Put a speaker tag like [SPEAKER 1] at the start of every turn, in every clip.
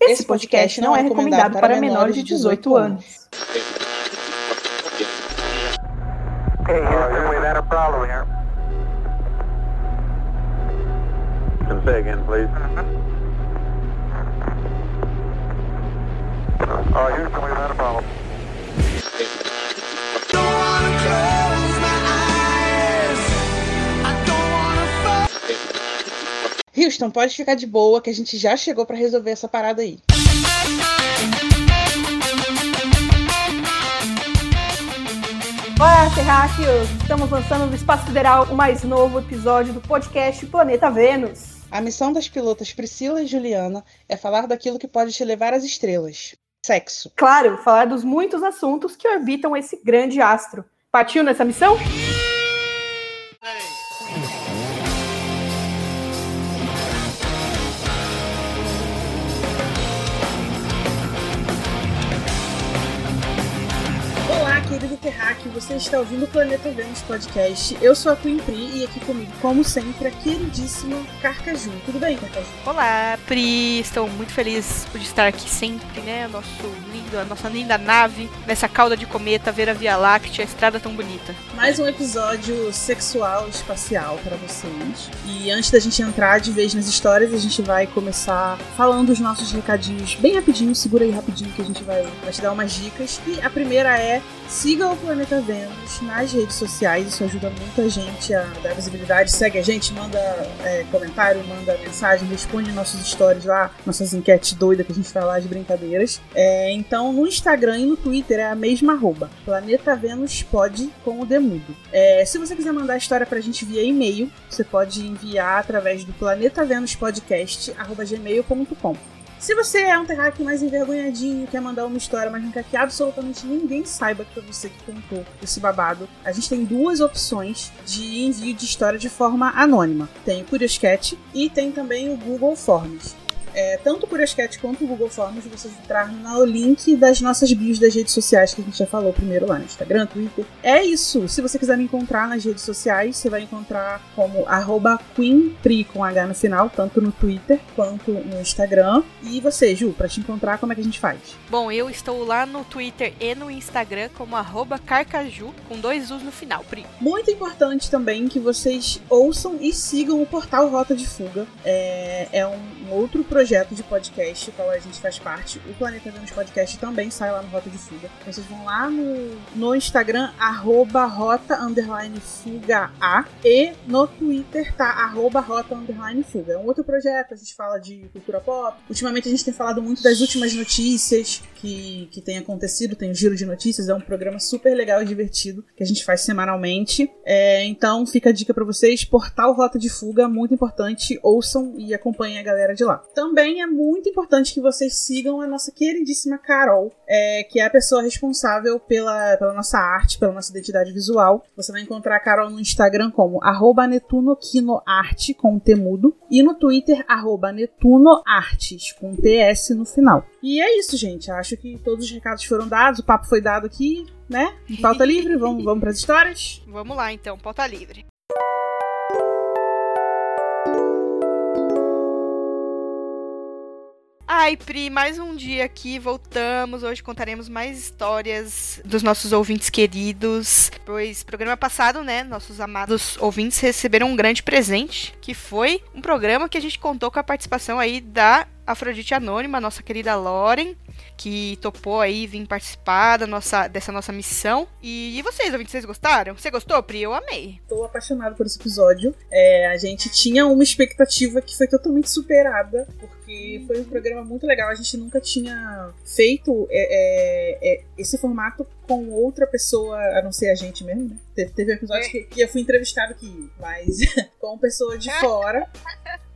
[SPEAKER 1] Esse podcast não é recomendado para menores de 18 anos.
[SPEAKER 2] Okay, Houston, we've had a problem here.
[SPEAKER 3] Can say again, please.
[SPEAKER 2] Uh, Houston, we've had a problem.
[SPEAKER 1] Houston, pode ficar de boa que a gente já chegou para resolver essa parada aí.
[SPEAKER 4] Olá, terráqueos! Estamos lançando no Espaço Sideral o mais novo episódio do podcast Planeta Vênus.
[SPEAKER 1] A missão das pilotas Priscila e Juliana é falar daquilo que pode te levar às estrelas. Sexo.
[SPEAKER 4] Claro, falar dos muitos assuntos que orbitam esse grande astro. Partiu nessa missão?
[SPEAKER 1] Olá, querido terráqueo, você está ouvindo o Planeta Vênus Podcast. Eu sou a Queen Pri e aqui comigo, como sempre, a queridíssima Carcaju. Tudo bem, Carcaju?
[SPEAKER 5] Olá, Pri, estou muito feliz por estar aqui sempre, né? Nosso lindo, a nossa linda nave, nessa cauda de cometa, ver a Via Láctea, a estrada tão bonita.
[SPEAKER 1] Mais um episódio sexual espacial para vocês. E antes da gente entrar de vez nas histórias, a gente vai começar falando os nossos recadinhos bem rapidinho. Segura aí rapidinho que a gente vai, vai te dar umas dicas. E a primeira é siga o Planeta Vênus nas redes sociais. Isso ajuda muito a gente a dar visibilidade. Segue a gente, manda é, comentário, manda mensagem, responde nossos stories lá, nossas enquetes doidas que a gente faz lá de brincadeiras. É, então, no Instagram e no Twitter é a mesma arroba. Planeta Vênus pode com o Demudo. É, se você quiser mandar a história pra gente via e-mail, você pode enviar através do planetavenuspodcast.gmail.com. Se você é um terráqueo mais envergonhadinho, quer mandar uma história, mas não quer que absolutamente ninguém saiba que foi você que contou esse babado, a gente tem duas opções de envio de história de forma anônima. Tem o Curioscat e tem também o Google Forms. É, tanto o Curioscat quanto o Google Forms vocês entrar no link das nossas bios das redes sociais que a gente já falou primeiro lá no Instagram, Twitter. É isso. Se você quiser me encontrar nas redes sociais, você vai encontrar como QueenPri com H no final, tanto no Twitter quanto no Instagram. E você, Ju, pra te encontrar, como é que a gente faz?
[SPEAKER 5] Bom, eu estou lá no Twitter e no Instagram como arroba carcaju, com dois U's no final, Pri.
[SPEAKER 1] Muito importante também que vocês ouçam e sigam o portal Rota de Fuga. É, é um outro projeto de podcast, qual a gente faz parte. O Planeta Vênus Podcast também sai lá no Rota de Fuga. Vocês vão lá no, no Instagram, arroba rota underline fuga A, e no Twitter tá arroba rota underline fuga. É um outro projeto, a gente fala de cultura pop. Ultimamente a gente tem falado muito das últimas notícias que, que tem acontecido, tem o Giro de Notícias, é um programa super legal e divertido que a gente faz semanalmente. É, então fica a dica para vocês, portal Rota de Fuga, muito importante, ouçam e acompanhem a galera de lá. Também é muito importante que vocês sigam a nossa queridíssima Carol, é, que é a pessoa responsável pela, pela nossa arte, pela nossa identidade visual. Você vai encontrar a Carol no Instagram como arroba netunoquinoarte, com temudo, e no Twitter, arroba netunoartes, com TS no final. E é isso, gente. Acho que todos os recados foram dados, o papo foi dado aqui, né? Em pauta livre, vamos, vamos para as histórias?
[SPEAKER 5] Vamos lá então, pauta livre. Ai, Pri, mais um dia aqui, voltamos. Hoje contaremos mais histórias dos nossos ouvintes queridos. Pois, programa passado, né, nossos amados ouvintes receberam um grande presente, que foi um programa que a gente contou com a participação aí da Afrodite Anônima, nossa querida Lauren, que topou aí vir participar da nossa, dessa nossa missão. E, e vocês, ouvintes, vocês gostaram? Você gostou, Pri? Eu amei.
[SPEAKER 1] Tô apaixonado por esse episódio. É, a gente tinha uma expectativa que foi totalmente superada, porque foi um programa muito legal. A gente nunca tinha feito é, é, é, esse formato com outra pessoa, a não ser a gente mesmo, né? Teve, teve um episódio que, que eu fui entrevistado aqui, mas com pessoa de fora.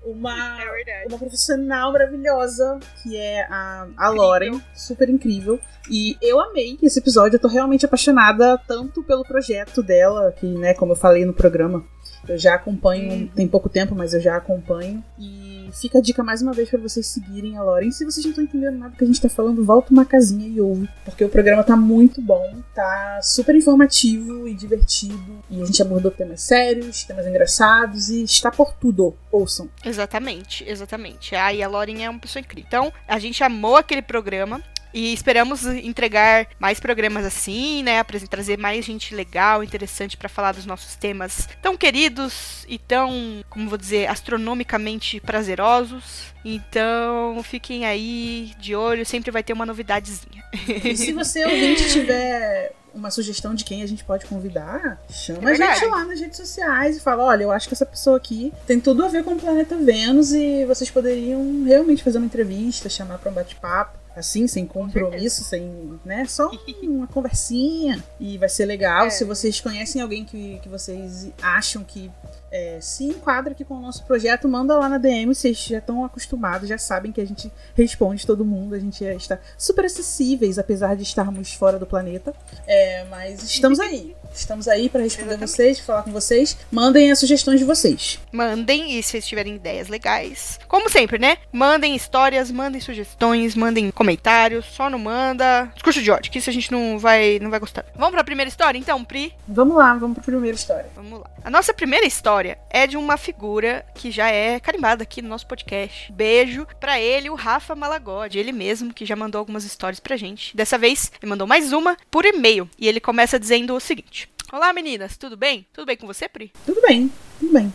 [SPEAKER 1] Uma,
[SPEAKER 5] É
[SPEAKER 1] uma profissional maravilhosa, que é a, a Lauren, super incrível. E eu amei esse episódio, eu tô realmente apaixonada tanto pelo projeto dela, que, né, como eu falei no programa, Eu já acompanho, tem pouco tempo, mas eu já acompanho. E fica a dica mais uma vez para vocês seguirem a Lauren. Se vocês não estão entendendo nada que a gente tá falando, volta uma casinha e ouve. Porque o programa tá muito bom, tá super informativo e divertido. E a gente abordou temas sérios, temas engraçados e está por tudo. Ouçam.
[SPEAKER 5] Exatamente, exatamente. Ah, e a Lauren é uma pessoa incrível. Então, a gente amou aquele programa. E esperamos entregar mais programas assim, né? Trazer mais gente legal, interessante para falar dos nossos temas tão queridos e tão, como vou dizer, astronomicamente prazerosos. Então, fiquem aí de olho, sempre vai ter uma novidadezinha.
[SPEAKER 1] E se você ouvinte tiver uma sugestão de quem a gente pode convidar, chama
[SPEAKER 5] É
[SPEAKER 1] a gente lá nas redes sociais e fala: olha, eu acho que essa pessoa aqui tem tudo a ver com o planeta Vênus e vocês poderiam realmente fazer uma entrevista, chamar para um bate-papo. Assim, sem compromisso, sem, né? Só uma conversinha. E vai ser legal.
[SPEAKER 5] É.
[SPEAKER 1] Se vocês conhecem alguém que, que vocês acham que é, se enquadra aqui com o nosso projeto, manda lá na DM. Vocês já estão acostumados, já sabem que a gente responde todo mundo. A gente está super acessíveis, apesar de estarmos fora do planeta. É, mas estamos aí. Estamos aí para responder
[SPEAKER 5] Exatamente.
[SPEAKER 1] vocês, falar com vocês. Mandem as sugestões de vocês.
[SPEAKER 5] Mandem, e se vocês tiverem ideias legais. Como sempre, né? Mandem histórias, mandem sugestões, mandem comentários. Só não manda. Discurso de ódio, que isso a gente não vai, não vai gostar. Vamos pra primeira história, então, Pri?
[SPEAKER 1] Vamos lá, vamos para a primeira história.
[SPEAKER 5] Vamos lá. A nossa primeira história é de uma figura que já é carimbada aqui no nosso podcast. Beijo pra ele, o Rafa Malagode, ele mesmo que já mandou algumas histórias pra gente. Dessa vez, ele mandou mais uma por e-mail e ele começa dizendo o seguinte: Olá meninas, tudo bem? Tudo bem com você, Pri?
[SPEAKER 1] Tudo bem, tudo bem.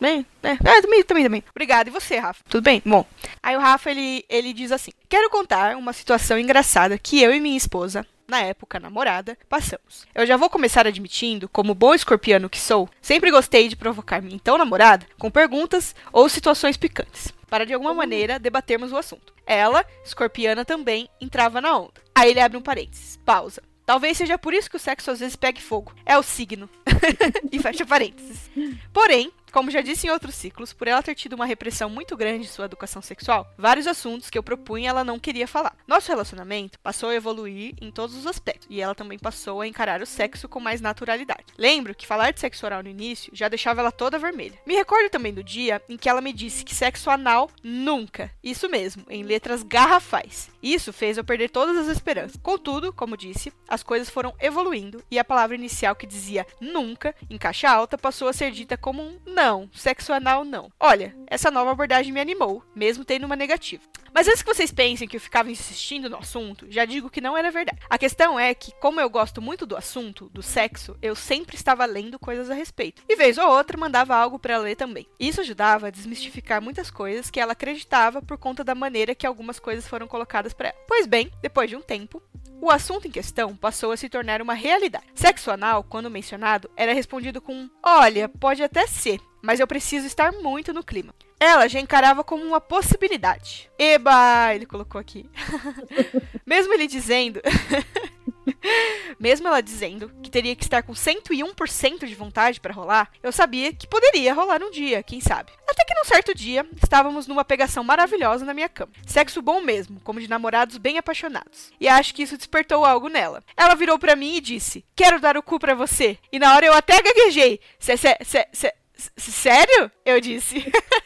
[SPEAKER 5] Bem, é, é, também, também, também. Obrigada. E você, Rafa? Tudo bem? Bom, aí o Rafa, ele, ele diz assim: Quero contar uma situação engraçada que eu e minha esposa, na época namorada, passamos. Eu já vou começar admitindo, como bom escorpiano que sou, sempre gostei de provocar minha então namorada com perguntas ou situações picantes, para de alguma maneira debatermos o assunto. Ela, escorpiana também, entrava na onda. Aí ele abre um parênteses, pausa. Talvez seja por isso que o sexo às vezes pegue fogo. É o signo. e fecha parênteses. Porém, como já disse em outros ciclos, por ela ter tido uma repressão muito grande em sua educação sexual, vários assuntos que eu propunha ela não queria falar. Nosso relacionamento passou a evoluir em todos os aspectos, e ela também passou a encarar o sexo com mais naturalidade. Lembro que falar de sexo oral no início já deixava ela toda vermelha. Me recordo também do dia em que ela me disse que sexo anal nunca. Isso mesmo, em letras garrafais. Isso fez eu perder todas as esperanças. Contudo, como disse, as coisas foram evoluindo e a palavra inicial que dizia nunca, em caixa alta, passou a ser dita como um não, sexo anal não. Olha, essa nova abordagem me animou, mesmo tendo uma negativa. Mas antes que vocês pensem que eu ficava insistindo no assunto, já digo que não era verdade. A questão é que, como eu gosto muito do assunto, do sexo, eu sempre estava lendo coisas a respeito. E vez ou outra mandava algo para ler também. Isso ajudava a desmistificar muitas coisas que ela acreditava por conta da maneira que algumas coisas foram colocadas para ela. Pois bem, depois de um tempo, o assunto em questão passou a se tornar uma realidade. Sexo anal, quando mencionado, era respondido com: Olha, pode até ser, mas eu preciso estar muito no clima. Ela já encarava como uma possibilidade. Eba, ele colocou aqui. Mesmo ele dizendo. Mesmo ela dizendo que teria que estar com 101% de vontade para rolar, eu sabia que poderia rolar um dia, quem sabe. Até que num certo dia, estávamos numa pegação maravilhosa na minha cama. Sexo bom mesmo, como de namorados bem apaixonados. E acho que isso despertou algo nela. Ela virou para mim e disse: Quero dar o cu pra você. E na hora eu até gaguejei. Sé, sé, sé, sé, S- Sério? Eu disse.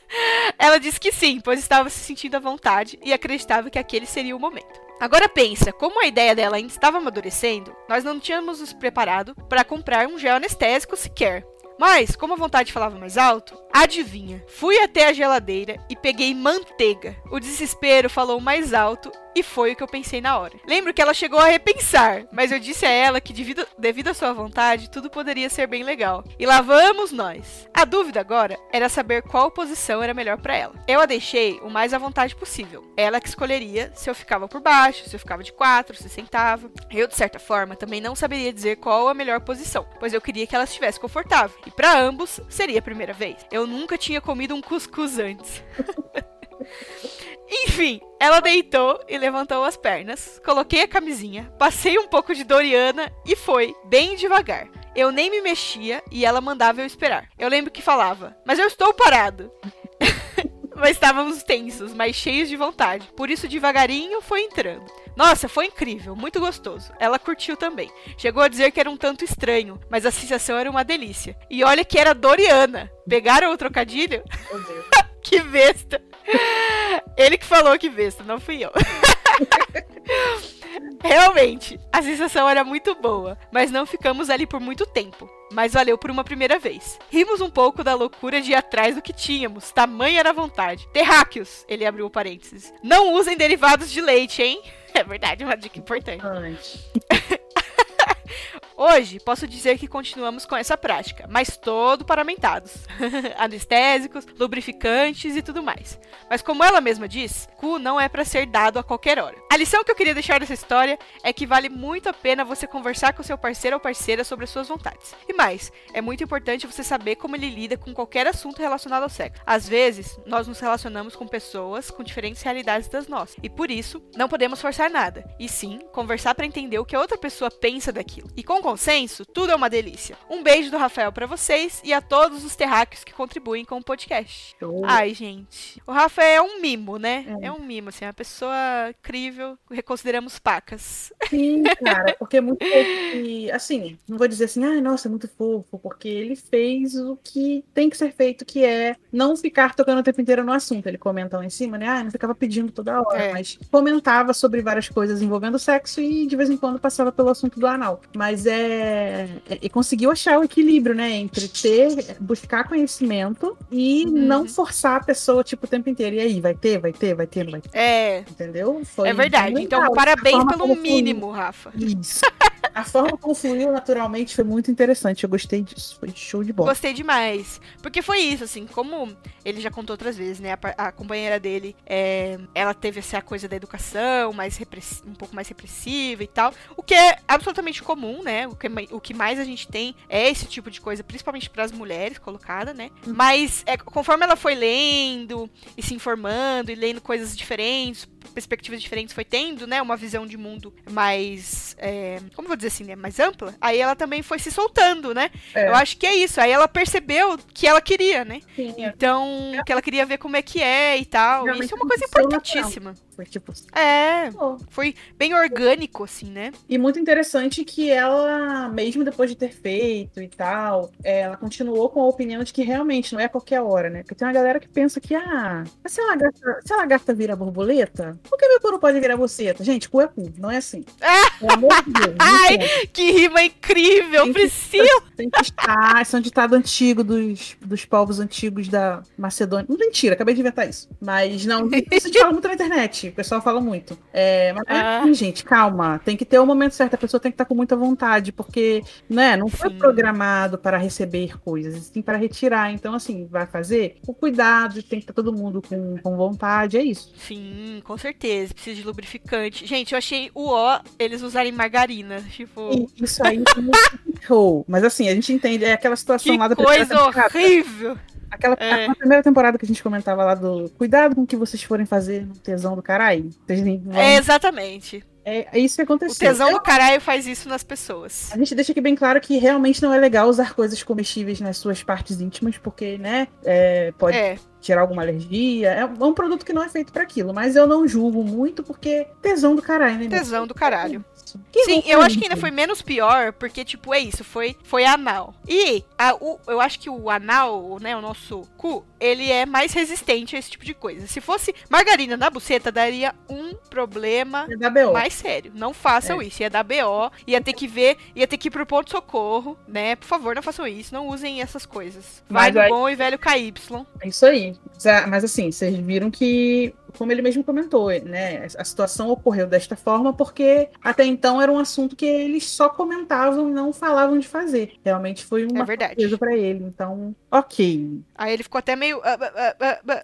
[SPEAKER 5] Ela disse que sim, pois estava se sentindo à vontade e acreditava que aquele seria o momento. Agora pensa, como a ideia dela ainda estava amadurecendo, nós não tínhamos nos preparado para comprar um gel anestésico sequer. Mas, como a vontade falava mais alto, adivinha, fui até a geladeira e peguei manteiga. O desespero falou mais alto e foi o que eu pensei na hora. Lembro que ela chegou a repensar, mas eu disse a ela que devido, devido à sua vontade, tudo poderia ser bem legal. E lá vamos nós. A dúvida agora era saber qual posição era melhor para ela. Eu a deixei o mais à vontade possível. Ela que escolheria se eu ficava por baixo, se eu ficava de quatro, se sentava. Eu, de certa forma, também não saberia dizer qual a melhor posição, pois eu queria que ela estivesse confortável. E para ambos, seria a primeira vez. Eu nunca tinha comido um cuscuz antes. Enfim, ela deitou e levantou as pernas, coloquei a camisinha, passei um pouco de Doriana e foi, bem devagar. Eu nem me mexia e ela mandava eu esperar. Eu lembro que falava, mas eu estou parado. Mas estávamos tensos, mas cheios de vontade. Por isso, devagarinho foi entrando. Nossa, foi incrível, muito gostoso. Ela curtiu também. Chegou a dizer que era um tanto estranho, mas a sensação era uma delícia. E olha que era Doriana. Pegaram o trocadilho?
[SPEAKER 1] Meu Deus.
[SPEAKER 5] que besta. Ele que falou que besta, não fui eu. Realmente, a sensação era muito boa, mas não ficamos ali por muito tempo. Mas valeu por uma primeira vez. Rimos um pouco da loucura de ir atrás do que tínhamos, tamanha era a vontade. Terráqueos, ele abriu parênteses. Não usem derivados de leite, hein? É verdade, uma dica importante. Hoje, posso dizer que continuamos com essa prática, mas todo paramentados. Anestésicos, lubrificantes e tudo mais. Mas como ela mesma diz, cu não é para ser dado a qualquer hora. A lição que eu queria deixar dessa história é que vale muito a pena você conversar com seu parceiro ou parceira sobre as suas vontades. E mais, é muito importante você saber como ele lida com qualquer assunto relacionado ao sexo. Às vezes, nós nos relacionamos com pessoas com diferentes realidades das nossas, e por isso, não podemos forçar nada, e sim, conversar para entender o que a outra pessoa pensa daquilo. E com consenso, tudo é uma delícia. Um beijo do Rafael para vocês e a todos os terráqueos que contribuem com o podcast.
[SPEAKER 1] Show.
[SPEAKER 5] Ai, gente. O Rafael é um mimo, né?
[SPEAKER 1] É.
[SPEAKER 5] É, um mimo, assim, uma pessoa incrível. Reconsideramos pacas.
[SPEAKER 1] Sim, cara, porque é muito fofo. E, assim, não vou dizer assim, ai, nossa, é muito fofo, porque ele fez o que tem que ser feito, que é não ficar tocando o tempo inteiro no assunto. Ele comenta lá em cima, né? Ah, não ficava pedindo toda hora,
[SPEAKER 5] É.
[SPEAKER 1] mas comentava sobre várias coisas envolvendo sexo e de vez em quando passava pelo assunto do anal. Mas é. É- E conseguiu achar o equilíbrio, né? Entre ter, buscar conhecimento e
[SPEAKER 5] Uhum.
[SPEAKER 1] não forçar a pessoa, tipo, o tempo inteiro. E aí, vai ter, vai ter, vai ter, vai ter.
[SPEAKER 5] É,
[SPEAKER 1] Entendeu? Foi
[SPEAKER 5] é verdade. Então, parabéns pelo mínimo, Rafa.
[SPEAKER 1] Isso. A forma como fluiu naturalmente foi muito interessante. Eu gostei disso. Foi show de bola.
[SPEAKER 5] Gostei demais. Porque foi isso, assim, como ele já contou outras vezes, né? A, a companheira dele, é, ela teve essa coisa da educação, mais um pouco mais repressiva e tal. O que é absolutamente comum, né? O que, o que mais a gente tem é esse tipo de coisa, principalmente para as mulheres colocada, né? Mas é, conforme ela foi lendo e se informando e lendo coisas diferentes, perspectivas diferentes, foi tendo, né? Uma visão de mundo mais. é, como vou dizer assim, né? Mais ampla. Aí ela também foi se soltando, né?
[SPEAKER 1] É.
[SPEAKER 5] Eu acho que é isso. Aí ela percebeu que ela queria, né?
[SPEAKER 1] Sim, é.
[SPEAKER 5] Então, que ela queria ver como é que é e tal.
[SPEAKER 1] Realmente
[SPEAKER 5] Isso é uma coisa importantíssima.
[SPEAKER 1] Foi tipo.
[SPEAKER 5] É, foi bem orgânico, assim, né?
[SPEAKER 1] E muito interessante que ela, mesmo depois de ter feito e tal, é, ela continuou com a opinião de que realmente não é a qualquer hora, né? Porque tem uma galera que pensa que, ah, se a lagarta, se a lagarta vira borboleta, por que meu cu não pode virar boceta? Gente, cu é cu, não é assim. Pelo amor de Deus.
[SPEAKER 5] Ai,
[SPEAKER 1] tem.
[SPEAKER 5] Que rima incrível,
[SPEAKER 1] Tem que-
[SPEAKER 5] Priscila!
[SPEAKER 1] Tem que estar. Isso é um ditado antigo dos, dos povos antigos da Macedônia. Mentira, acabei de inventar isso. Mas não, isso a gente fala muito na internet. O pessoal fala muito. É, mas é
[SPEAKER 5] Ah.
[SPEAKER 1] gente, calma. Tem que ter o momento certo. A pessoa tem que estar com muita vontade, porque né, não foi
[SPEAKER 5] Sim.
[SPEAKER 1] programado para receber coisas, sim para retirar. Então, assim, vai fazer com cuidado, tem que estar todo mundo com, com vontade. É isso.
[SPEAKER 5] Sim, com certeza. Precisa de lubrificante. Gente, eu achei o ó eles usarem margarina. Tipo,
[SPEAKER 1] Isso aí é show. Mas assim, a gente entende. É aquela situação
[SPEAKER 5] que
[SPEAKER 1] lá da
[SPEAKER 5] coisa horrível.
[SPEAKER 1] Aquela
[SPEAKER 5] É.
[SPEAKER 1] primeira temporada que a gente comentava lá do cuidado com o que vocês forem fazer no tesão do caralho. Vocês nem vão-
[SPEAKER 5] É, exatamente.
[SPEAKER 1] É, é isso que
[SPEAKER 5] O
[SPEAKER 1] aconteceu.
[SPEAKER 5] tesão
[SPEAKER 1] Eu-
[SPEAKER 5] do caralho faz isso nas pessoas.
[SPEAKER 1] A gente deixa aqui bem claro que realmente não é legal usar coisas comestíveis nas suas partes íntimas, porque, né, é, pode
[SPEAKER 5] É,
[SPEAKER 1] tirar alguma alergia. É um é um produto que não é feito para aquilo, mas eu não julgo muito porque tesão do caralho, né?
[SPEAKER 5] tesão do caralho.
[SPEAKER 1] Que
[SPEAKER 5] Sim, eu acho que ainda foi menos pior, porque, tipo, é isso, foi, foi anal. E a- o- eu acho que o anal, né, o nosso cu, ele é mais resistente a esse tipo de coisa. Se fosse margarina na buceta, daria um problema
[SPEAKER 1] É
[SPEAKER 5] mais sério. Não façam
[SPEAKER 1] É.
[SPEAKER 5] isso. Ia dar BO, ia ter que ver, ia ter que ir pro ponto-socorro, né? Por favor, não façam isso, não usem essas coisas. Vai
[SPEAKER 1] Mas
[SPEAKER 5] no
[SPEAKER 1] aí-
[SPEAKER 5] bom e velho KY.
[SPEAKER 1] É isso aí. Mas, ah, Mas assim, vocês viram que, como ele mesmo comentou, né? A situação ocorreu desta forma porque até então era um assunto que eles só comentavam e não falavam de fazer. Realmente foi uma
[SPEAKER 5] É
[SPEAKER 1] para ele. Então, ok.
[SPEAKER 5] Aí ele ficou até meio. ah, ah, ah,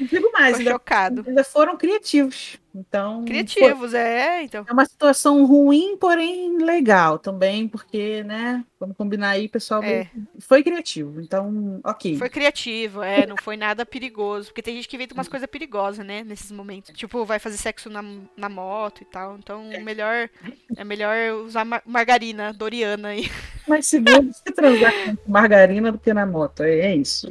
[SPEAKER 1] Não digo mais, ainda,
[SPEAKER 5] chocado.
[SPEAKER 1] ainda foram criativos. Então,
[SPEAKER 5] Criativos, é, então.
[SPEAKER 1] é uma situação ruim, porém legal também, porque, né? Vamos combinar aí, pessoal.
[SPEAKER 5] É.
[SPEAKER 1] Foi criativo. Então, ok.
[SPEAKER 5] Foi criativo, é, não foi nada perigoso. Porque tem gente que inventa umas coisas perigosas, né, nesses momentos. Tipo, vai fazer sexo na, na moto e tal. Então, melhor, é melhor usar mar- margarina Doriana aí.
[SPEAKER 1] Mais seguro se transar com margarina do que na moto. É, é isso.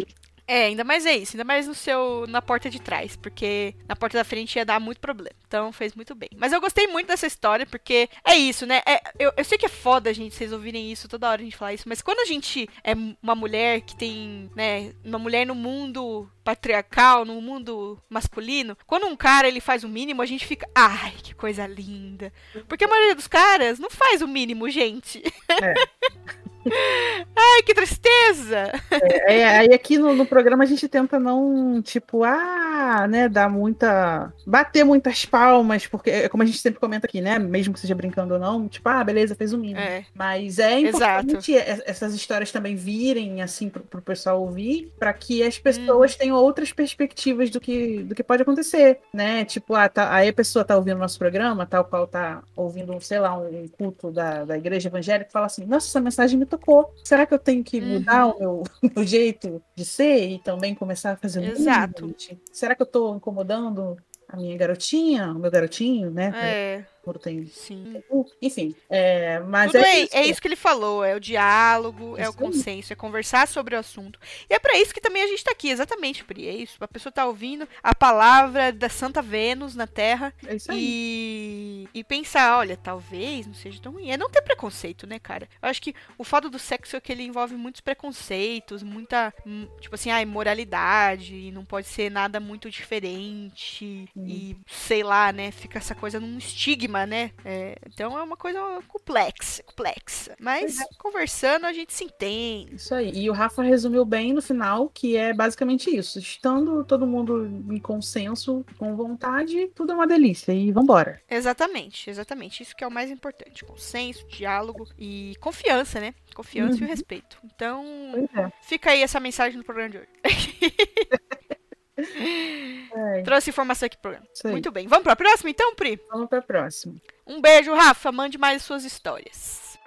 [SPEAKER 5] É, ainda mais é isso, ainda mais no seu na porta de trás, porque na porta da frente ia dar muito problema. Então fez muito bem. Mas eu gostei muito dessa história, porque é isso, né? É, eu, eu sei que é foda, gente, vocês ouvirem isso toda hora a gente falar isso, mas quando a gente é uma mulher que tem, né, uma mulher no mundo patriarcal, no mundo masculino, quando um cara ele faz o mínimo, a gente fica, ai, que coisa linda. Porque a maioria dos caras não faz o mínimo, gente.
[SPEAKER 1] É.
[SPEAKER 5] ai, que tristeza!
[SPEAKER 1] É, é, aí aqui no, no, programa a gente tenta não, tipo, ah, né, dar muita. bater muitas palmas, porque é como a gente sempre comenta aqui, né? Mesmo que seja brincando ou não, tipo, ah, beleza, fez o mínimo.
[SPEAKER 5] É.
[SPEAKER 1] Mas é importante Exato. essas histórias também virem, assim, pro, pro pessoal ouvir, para que as pessoas hum. tenham outras perspectivas do que, do que pode acontecer, né? Tipo, ah, tá, aí a pessoa tá ouvindo nosso programa, tal qual tá ouvindo, sei lá, um culto da, da igreja evangélica, fala assim, nossa, essa mensagem me tocou. Será que eu tenho que mudar uhum. o meu, meu, jeito de ser e também começar a fazer
[SPEAKER 5] Exato.
[SPEAKER 1] Será que eu estou incomodando a minha garotinha, o meu garotinho, né?
[SPEAKER 5] É
[SPEAKER 1] quando tem.
[SPEAKER 5] Sim.
[SPEAKER 1] Enfim, é, mas
[SPEAKER 5] Tudo
[SPEAKER 1] é,
[SPEAKER 5] isso. é isso que ele falou: é o diálogo, é, é o consenso, é conversar sobre o assunto. E é para isso que também a gente tá aqui, exatamente, Pri. É isso. A pessoa tá ouvindo a palavra da Santa Vênus na Terra
[SPEAKER 1] é isso.
[SPEAKER 5] E, e pensar: olha, talvez não seja tão ruim. É não ter preconceito, né, cara? Eu acho que o fato do sexo é que ele envolve muitos preconceitos, muita, hum, tipo assim, ah, imoralidade, e não pode ser nada muito diferente, hum. e sei lá, né? Fica essa coisa num estigma estigma, né? É, então é uma coisa complexa, complexa. Mas é. conversando a gente se entende.
[SPEAKER 1] Isso aí. E o Rafa resumiu bem no final, que é basicamente isso. Estando todo mundo em consenso, com vontade, tudo é uma delícia. E vambora.
[SPEAKER 5] Exatamente, exatamente. Isso que é o mais importante. Consenso, diálogo e confiança, né? Confiança uhum. e o respeito. Então, é. fica aí essa mensagem no programa de hoje. Trouxe informação aqui pro programa. Muito bem. Vamos pra próxima então, Pri?
[SPEAKER 1] Vamos pra próxima.
[SPEAKER 5] Um beijo, Rafa. Mande mais suas histórias.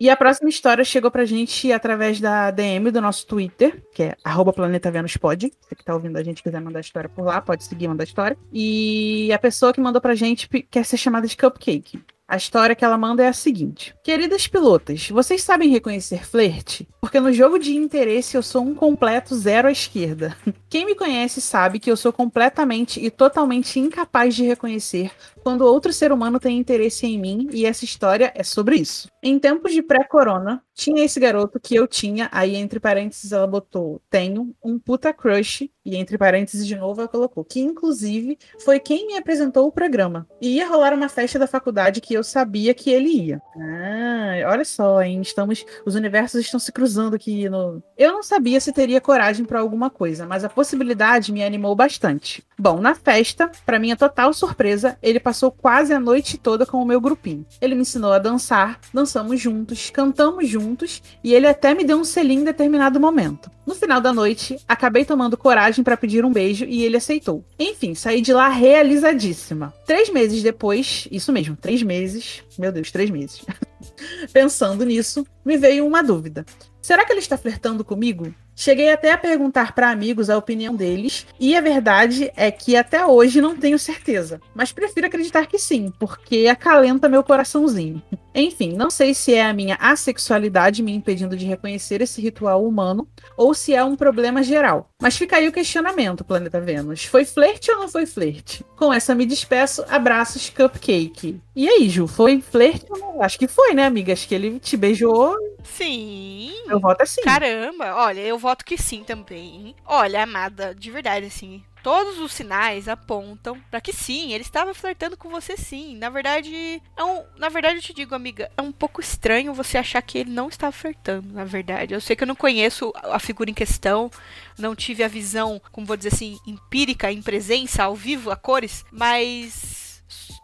[SPEAKER 1] E a próxima história chegou pra gente através da DM do nosso Twitter, que é arroba Planeta Vênus Pod. Você que tá ouvindo a gente quiser mandar história por lá, pode seguir mandar história. E a pessoa que mandou pra gente quer ser chamada de Cupcake. A história que ela manda é a seguinte: Queridas pilotas, vocês sabem reconhecer flerte? Porque no jogo de interesse eu sou um completo zero à esquerda. Quem me conhece sabe que eu sou completamente e totalmente incapaz de reconhecer quando outro ser humano tem interesse em mim, e essa história é sobre isso. Em tempos de pré-corona, tinha esse garoto que eu tinha, aí entre parênteses ela botou, tenho um puta crush, e entre parênteses de novo ela colocou, que inclusive foi quem me apresentou o programa. E ia rolar uma festa da faculdade que eu sabia que ele ia. Ah, olha só, hein? Estamos, os universos estão se cruzando aqui no. Eu não sabia se teria coragem para alguma coisa, mas a possibilidade me animou bastante. Bom, na festa, para minha total surpresa, ele passou quase a noite toda com o meu grupinho. Ele me ensinou a dançar, dançamos juntos, cantamos juntos e ele até me deu um selinho em determinado momento. No final da noite, acabei tomando coragem para pedir um beijo e ele aceitou. Enfim, saí de lá realizadíssima. Três meses depois, isso mesmo, três meses, meu Deus, três meses. Pensando nisso, me veio uma dúvida. Será que ele está flertando comigo? Cheguei até a perguntar para amigos a opinião deles, e a verdade é que até hoje não tenho certeza, mas prefiro acreditar que sim, porque acalenta meu coraçãozinho. Enfim, não sei se é a minha assexualidade me impedindo de reconhecer esse ritual humano ou se é um problema geral. Mas fica aí o questionamento, Planeta Vênus. Foi flerte ou não foi flerte? Com essa me despeço, abraços, cupcake. E aí, Ju, foi flerte ou não? Acho que foi, né, amiga? Acho que ele te beijou.
[SPEAKER 5] Sim.
[SPEAKER 1] Eu voto assim.
[SPEAKER 5] Caramba, olha, eu voto que sim também. Olha, amada, de verdade, assim, todos os sinais apontam para que sim, ele estava flertando com você sim. Na verdade, é um, na verdade eu te digo, amiga, é um pouco estranho você achar que ele não estava flertando, na verdade. Eu sei que eu não conheço a figura em questão, não tive a visão, como vou dizer assim, empírica, em presença, ao vivo, a cores, mas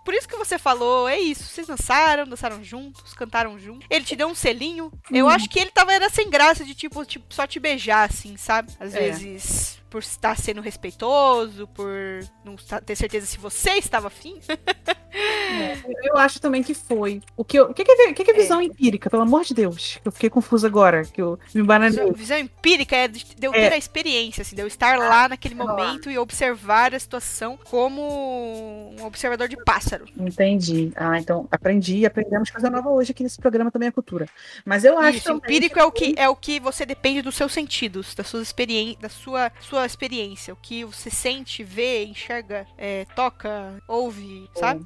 [SPEAKER 5] por isso que você falou, é isso. Vocês dançaram, dançaram juntos, cantaram juntos. Ele te deu um selinho. Eu acho que ele tava era sem graça de tipo, tipo só te beijar, assim, sabe? Às é. vezes por estar sendo respeitoso, por não ter certeza se você estava afim.
[SPEAKER 1] Eu acho também que foi. O que, eu- o que, que, é, o que que é visão empírica, pelo amor de Deus? Que eu fiquei confusa agora, que eu me
[SPEAKER 5] Visão,
[SPEAKER 1] bananei.
[SPEAKER 5] visão empírica é de eu
[SPEAKER 1] É.
[SPEAKER 5] ter a experiência, assim, de eu estar lá naquele momento e observar a situação como um observador de pássaro.
[SPEAKER 1] Entendi. Ah, então aprendi, aprendemos coisa nova hoje aqui nesse programa também é cultura. Mas eu acho
[SPEAKER 5] Isso, empírico é o que é o que você depende dos seus sentidos, das suas experiências, da sua sua experiência, o que você sente, vê, enxerga, é, toca, ouve, sabe?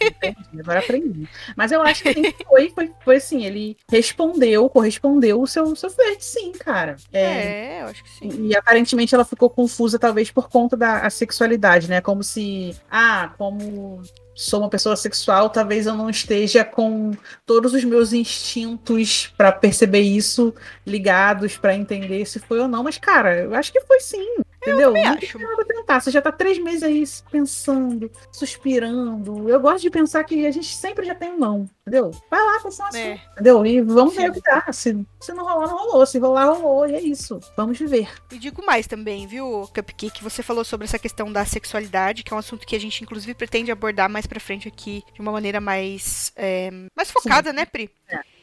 [SPEAKER 1] Entendi, agora aprendi. Mas eu acho que sim, foi, foi, foi assim, ele respondeu, correspondeu o seu, seu flerte, sim, cara. É,
[SPEAKER 5] É, eu acho que sim.
[SPEAKER 1] E, e aparentemente ela ficou confusa, talvez, por conta da sexualidade, né? Como se, ah, como sou uma pessoa sexual, talvez eu não esteja com todos os meus instintos pra perceber isso ligados, pra entender se foi ou não. Mas, cara, eu acho que foi sim. Entendeu?
[SPEAKER 5] também
[SPEAKER 1] Não
[SPEAKER 5] acho.
[SPEAKER 1] nada tentar. Você já tá três meses aí pensando, suspirando. Eu gosto de pensar que a gente sempre já tem um não, entendeu? Vai lá, pensar assim,
[SPEAKER 5] É.
[SPEAKER 1] entendeu? E vamos
[SPEAKER 5] Sim.
[SPEAKER 1] ver o que dá. Se, se não rolar, não rolou. Se rolar, rolou. E é isso. Vamos viver.
[SPEAKER 5] E digo mais também, viu, Cupcake? Você falou sobre essa questão da sexualidade, que é um assunto que a gente, inclusive, pretende abordar mais pra frente aqui de uma maneira mais, é, mais focada, né, Pri?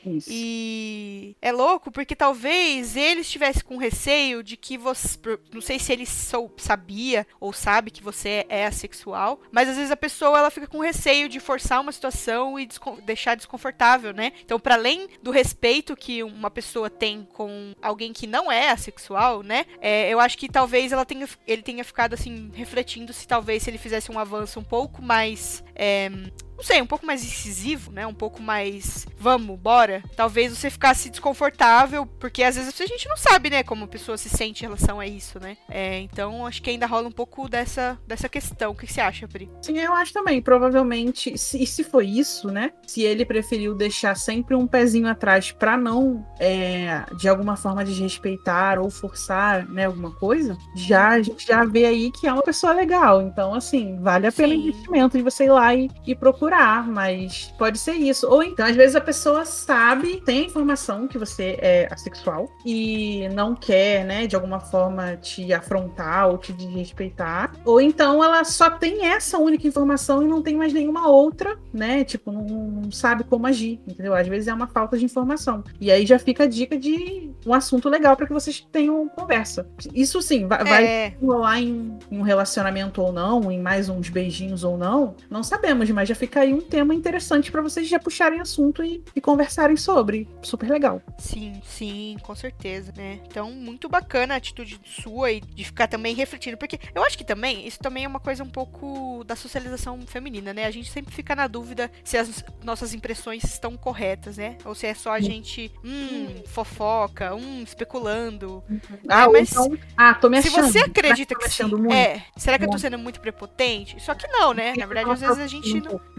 [SPEAKER 1] Isso.
[SPEAKER 5] E é louco porque talvez ele estivesse com receio de que você. Não sei se ele sou, sabia ou sabe que você é assexual, mas às vezes a pessoa ela fica com receio de forçar uma situação e deixar desconfortável, né? Então, para além do respeito que uma pessoa tem com alguém que não é assexual, né? é, eu acho que talvez ela tenha, ele tenha ficado assim, refletindo se talvez se ele fizesse um avanço um pouco mais. é, não sei, um pouco mais incisivo, né? Um pouco mais vamos, bora. Talvez você ficasse desconfortável, porque às vezes a gente não sabe, né, como a pessoa se sente em relação a isso, né? É, então acho que ainda rola um pouco dessa, dessa questão. O que você acha, Pri?
[SPEAKER 1] Sim, eu acho também. Provavelmente, se, e se foi isso, né? Se ele preferiu deixar sempre um pezinho atrás pra não, é, de alguma forma, desrespeitar ou forçar, né, alguma coisa, já a gente já vê aí que é uma pessoa legal. Então, assim, vale a pena o investimento de você ir lá e, e procurar. Mas pode ser isso. Ou então, às vezes, a pessoa sabe, tem a informação que você é assexual e não quer, né, de alguma forma te afrontar ou te desrespeitar. Ou então ela só tem essa única informação e não tem mais nenhuma outra, né? Tipo, não, não sabe como agir, entendeu? Às vezes é uma falta de informação. E aí já fica a dica de um assunto legal para que vocês tenham conversa. Isso sim, vai, vai
[SPEAKER 5] É,
[SPEAKER 1] rolar em, em um relacionamento ou não, em mais uns beijinhos ou não, não sabemos, mas já fica aí um tema interessante para vocês já puxarem assunto e, e conversarem sobre. Super legal.
[SPEAKER 5] sim, sim, com certeza, né? Então, muito bacana a atitude sua e de ficar também refletindo. Porque eu acho que também, isso também é uma coisa um pouco da socialização feminina, né? A gente sempre fica na dúvida se as nossas impressões estão corretas, né? Ou se é só a gente, hum, fofoca, hum, especulando.
[SPEAKER 1] Ah, ou
[SPEAKER 5] mas
[SPEAKER 1] então, ah, tô me
[SPEAKER 5] Se
[SPEAKER 1] achando.
[SPEAKER 5] você acredita
[SPEAKER 1] Tô
[SPEAKER 5] que sim,
[SPEAKER 1] muito.
[SPEAKER 5] é, será que eu tô sendo muito prepotente? Só que não, né? Na verdade, às vezes a gente não.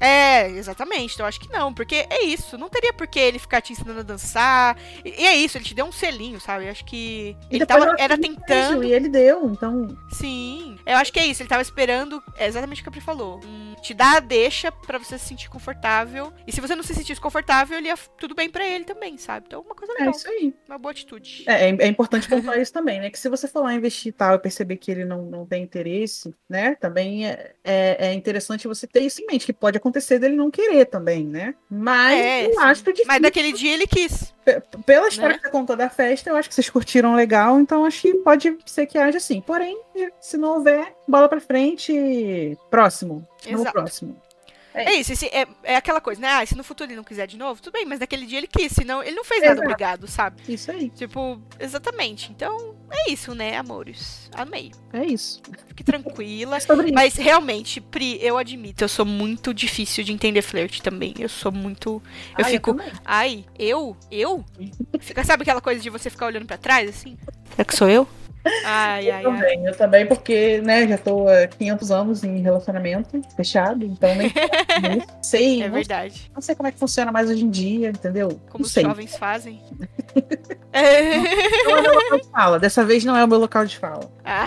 [SPEAKER 5] É, exatamente. Então acho que não, porque é isso. Não teria por que ele ficar te ensinando a dançar. E, e é isso, ele te deu um selinho, sabe? Eu acho que
[SPEAKER 1] E
[SPEAKER 5] ele tava, era tentando.
[SPEAKER 1] beijo E ele deu, então.
[SPEAKER 5] Sim. Eu acho que é isso. Ele tava esperando. É exatamente o que a Pri falou. Hum, te dar a deixa pra você se sentir confortável. E se você não se sentisse confortável, ele ia tudo bem pra ele também, sabe? Então, uma coisa
[SPEAKER 1] É
[SPEAKER 5] legal.
[SPEAKER 1] isso aí.
[SPEAKER 5] Uma boa atitude.
[SPEAKER 1] É, é, é importante pontuar isso também, né? Que se você lá investir e tal e perceber que ele não, não tem interesse, né? Também é, é, é interessante você ter isso em mente, que pode acontecer dele não querer também, né? Mas
[SPEAKER 5] É,
[SPEAKER 1] eu acho que é difícil.
[SPEAKER 5] Mas daquele dia ele quis.
[SPEAKER 1] Pe- Pela história
[SPEAKER 5] né?
[SPEAKER 1] que você contou da festa, eu acho que vocês curtiram legal, então acho que pode ser que haja assim. Porém, se não houver, bola pra frente, próximo.
[SPEAKER 5] Exato.
[SPEAKER 1] próximo.
[SPEAKER 5] É isso, esse- é, é aquela coisa, né? Ah, se no futuro ele não quiser de novo, tudo bem, mas naquele dia ele quis, senão ele não fez nada
[SPEAKER 1] Exato.
[SPEAKER 5] obrigado, sabe?
[SPEAKER 1] Isso aí,
[SPEAKER 5] Tipo, exatamente. Então, é isso, né, amores? Amei.
[SPEAKER 1] é isso.
[SPEAKER 5] Fique tranquila.
[SPEAKER 1] É sobre isso.
[SPEAKER 5] Mas realmente, Pri, eu admito, eu sou muito difícil de entender flerte também. Eu sou muito. Eu
[SPEAKER 1] Ah,
[SPEAKER 5] fico.
[SPEAKER 1] também.
[SPEAKER 5] Ai, eu? Eu? Fica, sabe aquela coisa de você ficar olhando pra trás, assim? Será que sou eu? Ai,
[SPEAKER 1] Eu
[SPEAKER 5] ai, ai.
[SPEAKER 1] também, eu também, porque, né, já tô há 500 anos em relacionamento fechado, então nem sei,
[SPEAKER 5] É
[SPEAKER 1] não,
[SPEAKER 5] verdade.
[SPEAKER 1] não sei como é que funciona mais hoje em dia, entendeu?
[SPEAKER 5] Como
[SPEAKER 1] não
[SPEAKER 5] os jovens fazem. É.
[SPEAKER 1] Não é meu local de fala, dessa vez não é o meu local de fala.
[SPEAKER 5] Ah.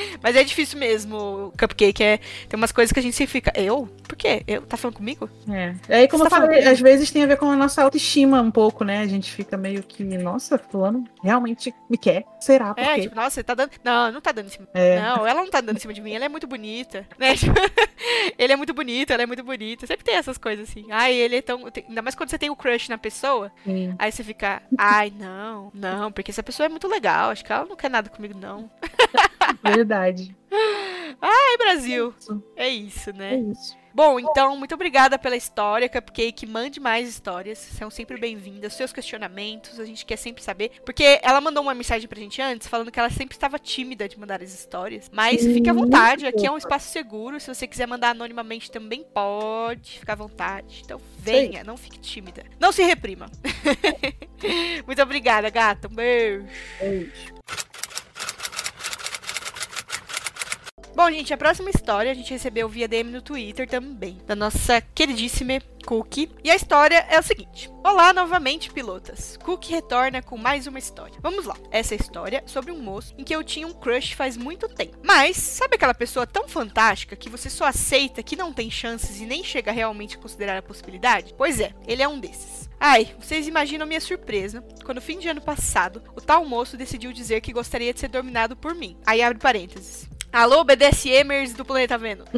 [SPEAKER 5] Mas é difícil mesmo, Cupcake. É, tem umas coisas que a gente se fica. Eu? Por quê? Eu? Tá falando comigo?
[SPEAKER 1] É. Aí, como
[SPEAKER 5] Você
[SPEAKER 1] eu
[SPEAKER 5] tá
[SPEAKER 1] falei, às vezes tem a ver com a nossa autoestima um pouco, né? A gente fica meio que, nossa, fulano realmente me quer. Será? Por
[SPEAKER 5] É,
[SPEAKER 1] quê?
[SPEAKER 5] tipo, nossa, tá dando. Não, não tá dando em cima.
[SPEAKER 1] É.
[SPEAKER 5] Não, ela não tá dando em cima de mim, ela é muito bonita. Né? Ele é muito bonito, ela é muito bonita. Sempre tem essas coisas assim. Ai, ele é tão. Ainda mais quando você tem o crush na pessoa,
[SPEAKER 1] Sim.
[SPEAKER 5] aí você fica, ai, não, não, porque essa pessoa é muito legal. Acho que ela não quer nada comigo, não.
[SPEAKER 1] Verdade.
[SPEAKER 5] Ai, Brasil.
[SPEAKER 1] Isso.
[SPEAKER 5] É isso,
[SPEAKER 1] É
[SPEAKER 5] né?
[SPEAKER 1] isso.
[SPEAKER 5] Bom, então, muito obrigada pela história, Cupcake. Mande mais histórias. São sempre bem-vindas. Seus questionamentos, a gente quer sempre saber. Porque ela mandou uma mensagem pra gente antes, falando que ela sempre estava tímida de mandar as histórias. Mas fique à vontade, aqui é um espaço seguro. Se você quiser mandar anonimamente também pode. Fica à vontade. Então venha, não fique tímida. Não se reprima. muito obrigada, gata. Um beijo.
[SPEAKER 1] Beijo.
[SPEAKER 5] Bom, gente, a próxima história a gente recebeu via DM no Twitter também, da nossa queridíssima Cookie. E a história é o seguinte: Olá novamente, pilotas. Cookie retorna com mais uma história. Vamos lá. Essa história é sobre um moço em que eu tinha um crush faz muito tempo. Mas, sabe aquela pessoa tão fantástica que você só aceita que não tem chances e nem chega realmente a considerar a possibilidade? Pois é, ele é um desses. Ai, vocês imaginam minha surpresa quando, fim de ano passado, o tal moço decidiu dizer que gostaria de ser dominado por mim. Aí abre parênteses. Alô, BDSMers do Planeta Vênus.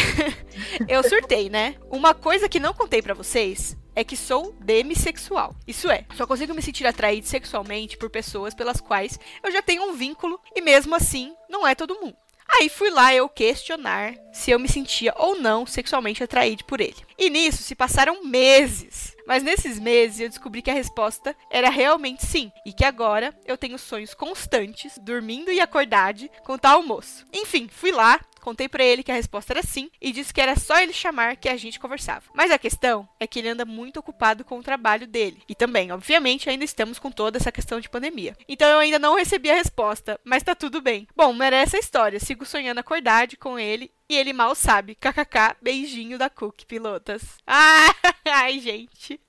[SPEAKER 5] eu surtei, né? Uma coisa que não contei pra vocês é que sou demissexual. Isso é, só consigo me sentir atraído sexualmente por pessoas pelas quais eu já tenho um vínculo e mesmo assim não é todo mundo. Aí fui lá eu questionar se eu me sentia ou não sexualmente atraído por ele. E nisso se passaram meses. Mas nesses meses eu descobri que a resposta era realmente sim, e que agora eu tenho sonhos constantes, dormindo e acordade, com tal moço. Enfim, fui lá, contei pra ele que a resposta era sim e disse que era só ele chamar que a gente conversava. Mas a questão é que ele anda muito ocupado com o trabalho dele. E também, obviamente, ainda estamos com toda essa questão de pandemia. Então eu ainda não recebi a resposta, mas tá tudo bem. Bom, merece a história. Sigo sonhando acordade com ele e ele mal sabe. KKK, beijinho da Cook, pilotas. Ah, ai, gente.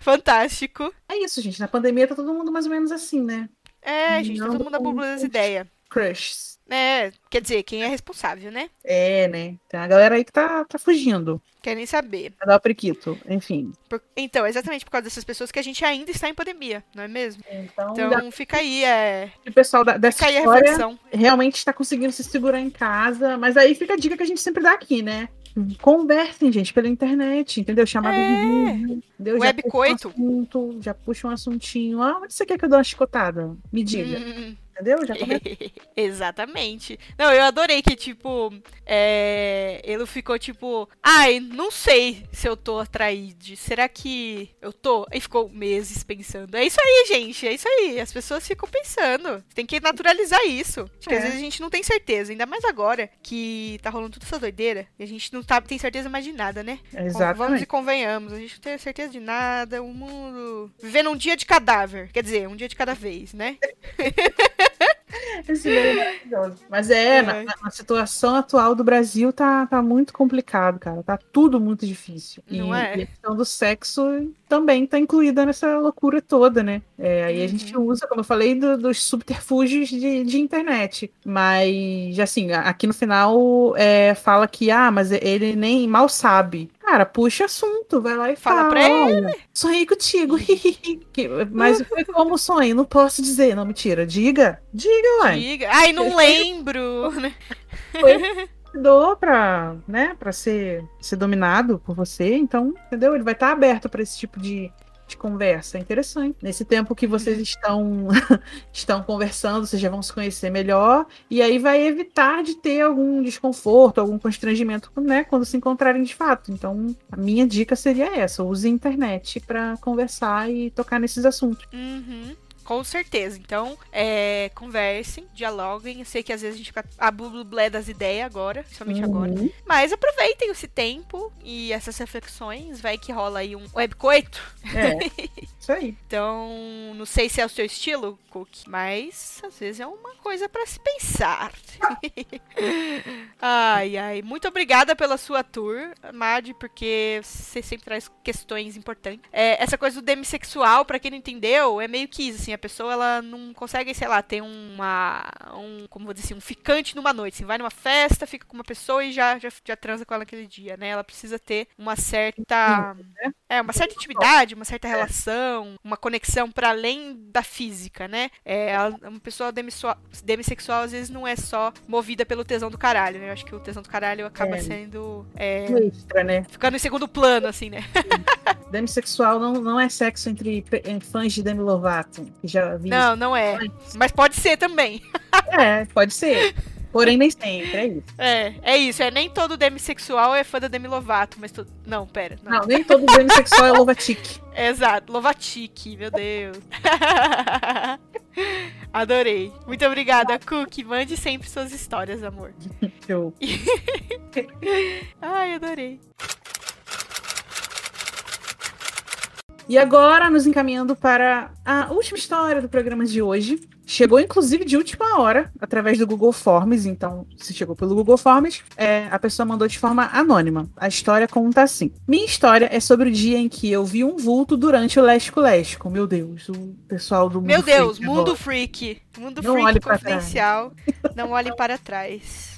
[SPEAKER 5] Fantástico.
[SPEAKER 1] É isso, gente. Na pandemia tá todo mundo mais ou menos assim, né?
[SPEAKER 5] É, gente, tá todo mundo a búbula das ideias.
[SPEAKER 1] Crushs.
[SPEAKER 5] É, quer dizer, quem é responsável, né?
[SPEAKER 1] É, né? Tem a galera aí que tá, tá fugindo.
[SPEAKER 5] Quer nem saber.
[SPEAKER 1] Vai dar o priquito. Enfim.
[SPEAKER 5] Por- Então, exatamente por causa dessas pessoas que a gente ainda está em pandemia, não é mesmo?
[SPEAKER 1] Então,
[SPEAKER 5] Então, fica aí, é.
[SPEAKER 1] o pessoal da- dessa
[SPEAKER 5] Fica
[SPEAKER 1] história realmente está conseguindo se segurar em casa. Mas aí fica a dica que a gente sempre dá aqui, né? Conversem, gente, pela internet, entendeu? Chamada
[SPEAKER 5] É.
[SPEAKER 1] de vídeo, entendeu? Já
[SPEAKER 5] Web
[SPEAKER 1] puxa um assunto, já puxa um assuntinho. Ah, onde você quer que eu dê uma chicotada? Me diga,
[SPEAKER 5] Hum,
[SPEAKER 1] entendeu? Já começa.
[SPEAKER 5] Exatamente. Não, eu adorei que, tipo, é, ele ficou tipo, ai, não sei se eu tô atraído. Será que eu tô? E ficou meses pensando. É isso aí, gente, é isso aí. As pessoas ficam pensando. Tem que naturalizar isso. Porque às
[SPEAKER 1] É.
[SPEAKER 5] vezes a gente não tem certeza, ainda mais agora que tá rolando toda essa doideira. E a gente não tá, tem certeza mais de nada, né? Vamos e
[SPEAKER 1] Exatamente.
[SPEAKER 5] convenhamos, a gente não tem certeza de nada, o mundo. Vivendo um dia de cadáver. Quer dizer, um dia de cada vez, né?
[SPEAKER 1] Esse é maravilhoso. Mas é,
[SPEAKER 5] É.
[SPEAKER 1] Na, na situação atual do Brasil tá, tá muito complicado, cara. Tá tudo muito difícil. E,
[SPEAKER 5] é?
[SPEAKER 1] e a questão do sexo também tá incluída nessa loucura toda, né? É, aí a gente
[SPEAKER 5] Uhum.
[SPEAKER 1] usa, como eu falei, do- dos subterfúgios de, de internet. Mas, assim, aqui no final é, fala que, ah, mas ele nem mal sabe. Cara, puxa assunto, vai lá e
[SPEAKER 5] Fala
[SPEAKER 1] fala.
[SPEAKER 5] pra
[SPEAKER 1] "Olha, Sonhei contigo. Mas foi como sonho, não posso dizer. Não, mentira. Diga. Diga, ué.
[SPEAKER 5] Diga. Ai, não lembro. né?
[SPEAKER 1] convidou pra, né, pra ser, ser dominado por você, então, entendeu? Ele vai estar aberto para esse tipo de, de conversa. É interessante. Nesse tempo que vocês estão estão conversando, vocês já vão se conhecer melhor, e aí vai evitar de ter algum desconforto, algum constrangimento, né, quando se encontrarem de fato. Então, a minha dica seria essa: use a internet para conversar e tocar nesses assuntos.
[SPEAKER 5] Uhum. Com certeza. Então, é, conversem, dialoguem. Eu sei que às vezes a gente fica a blé das ideias agora, principalmente agora.
[SPEAKER 1] Uhum.
[SPEAKER 5] Mas aproveitem esse tempo e essas reflexões. Vai que rola aí um webcoito.
[SPEAKER 1] É. Isso aí.
[SPEAKER 5] Então, não sei se é o seu estilo, Cook, mas às vezes é uma coisa pra se pensar. ai, ai. Muito obrigada pela sua tour, Mad, porque você sempre traz questões importantes. É, essa coisa do demissexual, pra quem não entendeu, é meio que isso, assim, a pessoa ela não consegue, sei lá, ter uma um, como vou dizer assim, um ficante numa noite, assim, vai numa festa, fica com uma pessoa e já já, já transa com ela naquele dia, né? Ela precisa ter uma certa é, uma certa intimidade, uma certa relação, uma conexão para além da física, né? É, uma pessoa demissua- demissexual às vezes não é só movida pelo tesão do caralho, né? Eu acho que o tesão do caralho acaba
[SPEAKER 1] É.
[SPEAKER 5] sendo é,
[SPEAKER 1] Extra, né?
[SPEAKER 5] ficando em segundo plano, assim, né?
[SPEAKER 1] Demissexual não, não é sexo entre em fãs de Demi Lovato. Que Já vi
[SPEAKER 5] Não, não é. Mas pode ser também.
[SPEAKER 1] É, pode ser. Porém, nem sempre, é isso.
[SPEAKER 5] É, é isso. É nem todo demissexual é fã da Demi Lovato, mas to... não, pera. Não.
[SPEAKER 1] Não, nem todo demissexual é Lovatic.
[SPEAKER 5] Exato, Lovatic, meu Deus. Adorei. Muito obrigada, Cook. Mande sempre suas histórias, amor.
[SPEAKER 1] Eu-
[SPEAKER 5] Ai, adorei.
[SPEAKER 1] E agora, nos encaminhando para a última história do programa de hoje. Chegou, inclusive, de última hora, através do Google Forms. Então, se chegou pelo Google Forms, é, a pessoa mandou de forma anônima. A história conta assim. Minha história é sobre o dia em que eu vi um vulto durante o Lesco Lesco. Meu Deus, o pessoal do mundo
[SPEAKER 5] Meu Deus,
[SPEAKER 1] freak
[SPEAKER 5] mundo
[SPEAKER 1] agora.
[SPEAKER 5] freak. Mundo
[SPEAKER 1] Não
[SPEAKER 5] freak
[SPEAKER 1] olhe
[SPEAKER 5] confidencial. Não olhem para trás.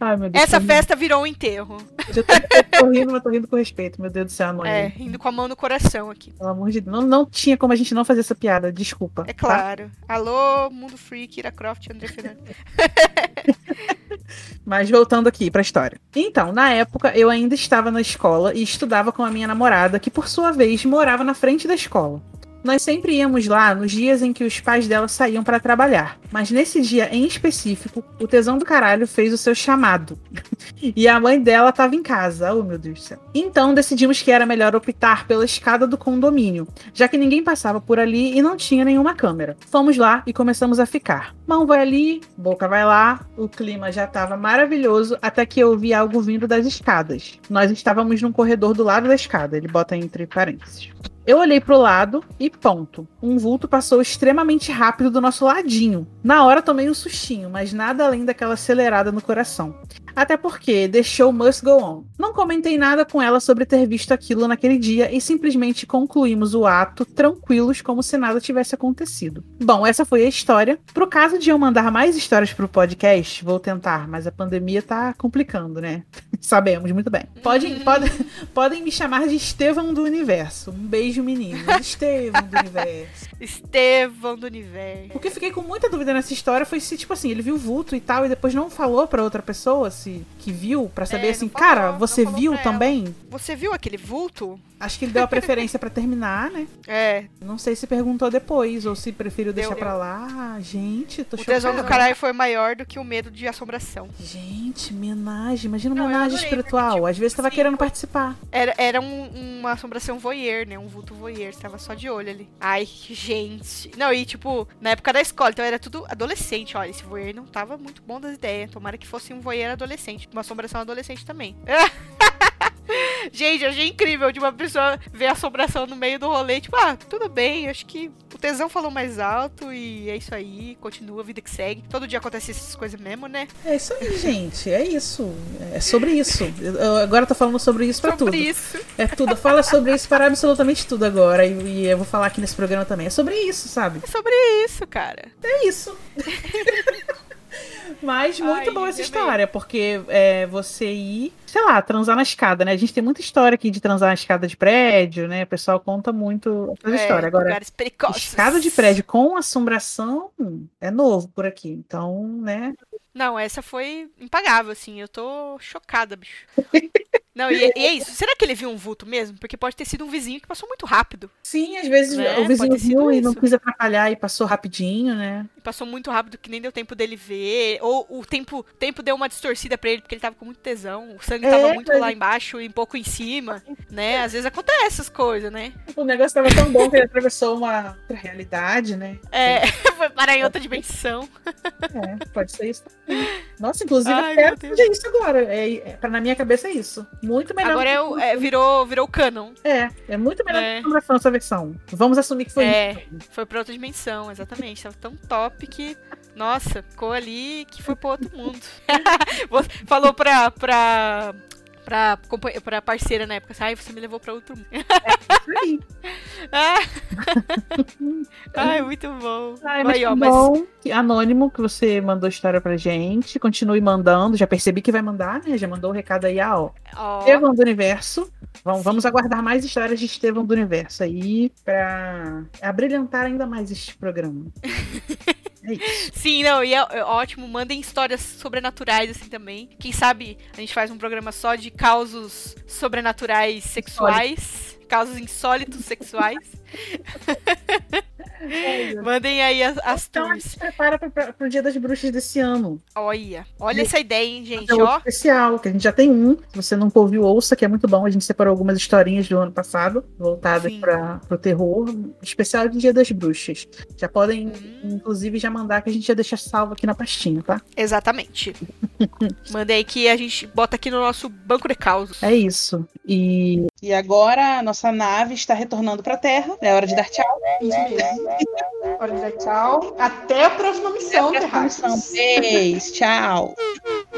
[SPEAKER 1] Ai, Deus,
[SPEAKER 5] Essa
[SPEAKER 1] tô
[SPEAKER 5] festa virou um enterro.
[SPEAKER 1] rindo. Eu tô, tô rindo, mas tô rindo com respeito. Meu Deus do céu, anônimo.
[SPEAKER 5] É, indo com a mão no coração aqui.
[SPEAKER 1] Pelo amor de Deus. Não, não tinha como a gente não fazer essa piada. Desculpa.
[SPEAKER 5] É
[SPEAKER 1] tá?
[SPEAKER 5] claro. Alô, mundo freak, Ira Croft, André Fernandes.
[SPEAKER 1] Mas voltando aqui pra história. Então, na época, eu ainda estava na escola e estudava com a minha namorada, que por sua vez morava na frente da escola. Nós sempre íamos lá nos dias em que os pais dela saíam para trabalhar. Mas nesse dia em específico, o tesão do caralho fez o seu chamado. e a mãe dela estava em casa. Oh, meu Deus do céu. Então decidimos que era melhor optar pela escada do condomínio, já que ninguém passava por ali e não tinha nenhuma câmera. Fomos lá e começamos a ficar. Mão vai ali, boca vai lá. O clima já estava maravilhoso até que eu vi algo vindo das escadas. Nós estávamos num corredor do lado da escada. Ele bota entre parênteses. Eu olhei pro lado e ponto. Um vulto passou extremamente rápido do nosso ladinho. Na hora tomei um sustinho, mas nada além daquela acelerada no coração. Até porque Show Must Go On. Não comentei nada com ela sobre ter visto aquilo naquele dia e simplesmente concluímos o ato tranquilos como se nada tivesse acontecido. Bom, essa foi a história. Pro caso de eu mandar mais histórias pro podcast, vou tentar, mas a pandemia tá complicando, né? Sabemos muito bem. Podem, podem, podem me chamar de Estevão do Universo. Um beijo, meninos. Estevão do Universo.
[SPEAKER 5] Estevão do Universo.
[SPEAKER 1] O que eu fiquei com muita dúvida nessa história foi se, tipo assim, ele viu o vulto e tal, e depois não falou pra outra pessoa se que viu, pra saber
[SPEAKER 5] É,
[SPEAKER 1] assim,
[SPEAKER 5] falou,
[SPEAKER 1] cara, você viu
[SPEAKER 5] pra ela.
[SPEAKER 1] também?
[SPEAKER 5] Você viu aquele vulto?
[SPEAKER 1] Acho que ele deu a preferência pra terminar, né?
[SPEAKER 5] É.
[SPEAKER 1] Não sei se perguntou depois ou se preferiu
[SPEAKER 5] Deu,
[SPEAKER 1] deixar
[SPEAKER 5] deu.
[SPEAKER 1] pra lá. Ah, Gente, tô
[SPEAKER 5] O
[SPEAKER 1] chocada.
[SPEAKER 5] tesão do caralho foi maior do que o medo de assombração.
[SPEAKER 1] Gente, homenagem. Imagina uma homenagem espiritual.
[SPEAKER 5] porque, tipo,
[SPEAKER 1] Às vezes tava
[SPEAKER 5] assim,
[SPEAKER 1] querendo participar.
[SPEAKER 5] Era, era um- uma assombração voyeur, né? Um vulto voyeur. Você tava só de olho ali. Ai, gente. Não, e tipo, na época da escola, então era tudo adolescente. Olha, esse voyeur não tava muito bom das ideias. Tomara que fosse um voyeur adolescente. Uma assombração adolescente também. Gente, eu achei incrível de uma pessoa ver a assombração no meio do rolê. Tipo, ah, tudo bem, acho que o tesão falou mais alto e é isso aí. Continua a vida que segue. Todo dia acontece essas coisas mesmo, né?
[SPEAKER 1] É isso aí, gente. É isso. É sobre isso. Eu eu agora tô falando sobre isso pra
[SPEAKER 5] Sobre
[SPEAKER 1] tudo.
[SPEAKER 5] isso.
[SPEAKER 1] É tudo. Fala sobre isso para absolutamente tudo agora. E, e eu vou falar aqui nesse programa também. É sobre isso, sabe?
[SPEAKER 5] É sobre isso, cara.
[SPEAKER 1] É isso. Mas muito
[SPEAKER 5] Ai,
[SPEAKER 1] boa essa história, porque é, você ir, sei lá, transar na escada, né? A gente tem muita história aqui de transar na escada de prédio, né? O pessoal conta muito essa
[SPEAKER 5] É,
[SPEAKER 1] história. Agora, escada de prédio com assombração é novo por aqui. Então, né?
[SPEAKER 5] Não, essa foi impagável, assim. Eu tô chocada, bicho. Não, e, e é isso. Será que ele viu um vulto mesmo? Porque pode ter sido um vizinho que passou muito rápido.
[SPEAKER 1] Sim, às vezes
[SPEAKER 5] Né?
[SPEAKER 1] o vizinho viu e não quis atrapalhar e passou rapidinho, né?
[SPEAKER 5] Passou muito rápido que nem deu tempo dele ver, ou o tempo, tempo deu uma distorcida pra ele porque ele tava com muito tesão, o sangue
[SPEAKER 1] É,
[SPEAKER 5] tava muito
[SPEAKER 1] mas-
[SPEAKER 5] lá embaixo e um pouco em cima, né? Às vezes acontece essas coisas, né?
[SPEAKER 1] O negócio tava tão bom que ele atravessou uma outra realidade, né?
[SPEAKER 5] É, foi parar em outra dimensão.
[SPEAKER 1] É, pode ser isso. Nossa, inclusive,
[SPEAKER 5] Ai,
[SPEAKER 1] até seja isso agora. É, é, pra, na minha cabeça é isso. Muito melhor.
[SPEAKER 5] Agora é, o- é, virou, virou canon.
[SPEAKER 1] é, é muito melhor
[SPEAKER 5] É.
[SPEAKER 1] do que a França versão. Vamos assumir que foi
[SPEAKER 5] É.
[SPEAKER 1] isso.
[SPEAKER 5] Foi pra outra dimensão, exatamente. Tava tão top que, nossa, ficou ali que foi pro outro mundo. Falou pra, pra, pra, pra parceira na época, assim, ai, você me levou pra outro mundo.
[SPEAKER 1] Isso aí.
[SPEAKER 5] Ai, muito bom.
[SPEAKER 1] Ai, mas
[SPEAKER 5] Aí,
[SPEAKER 1] que
[SPEAKER 5] ó, mas
[SPEAKER 1] bom. que- Anônimo, que você mandou história pra gente. Continue mandando. Já percebi que vai mandar, né? Já mandou o recado aí, ah, ó.
[SPEAKER 5] ó,
[SPEAKER 1] Estevão do Universo. Vamos, vamos aguardar mais histórias de Estevão do Universo aí pra abrilhantar ainda mais este programa. É.
[SPEAKER 5] Sim, não, e é, é ótimo. Mandem histórias sobrenaturais assim também. Quem sabe a gente faz um programa só de causos sobrenaturais sexuais. Causos insólitos sexuais. Mandem aí as, as
[SPEAKER 1] Então a
[SPEAKER 5] tours.
[SPEAKER 1] gente se prepara pra, pro Dia das Bruxas desse ano.
[SPEAKER 5] Olha, olha essa ideia, hein, gente,
[SPEAKER 1] É
[SPEAKER 5] ó.
[SPEAKER 1] especial, que a gente já tem um. Se você nunca ouviu, ouça, que é muito bom. A gente separou algumas historinhas do ano passado, voltadas para o terror. Especial de Dia das Bruxas. Já podem,
[SPEAKER 5] Hum.
[SPEAKER 1] inclusive, já mandar que a gente já deixa salvo aqui na pastinha, tá?
[SPEAKER 5] Exatamente. Mandem aí que a gente bota aqui no nosso banco de causos.
[SPEAKER 1] É isso. E, e agora a nossa nave está retornando para a Terra. É hora de dar tchau.
[SPEAKER 4] Isso mesmo. Pode tchau. Até a próxima missão,
[SPEAKER 1] Até a Tchau.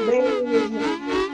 [SPEAKER 1] Beijo.